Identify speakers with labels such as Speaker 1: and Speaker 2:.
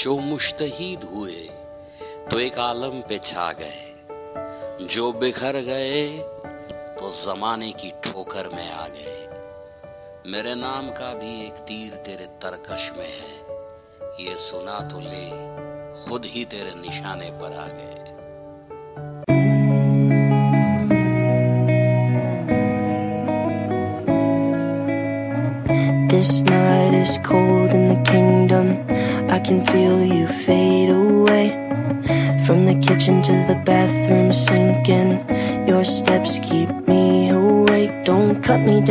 Speaker 1: जो मुश्तहीद हुए तो एक आलम पे छा गए। जो बिखर गए तो जमाने की ठोकर में आ गए। मेरे नाम का भी एक तीर तेरे तरकश में है। ये सुना तो ले, खुद ही तेरे निशाने पर आ गए।
Speaker 2: This night is cold. I can feel you fade away. From the kitchen to the bathroom sinking. Your steps keep me awake. Don't cut me down.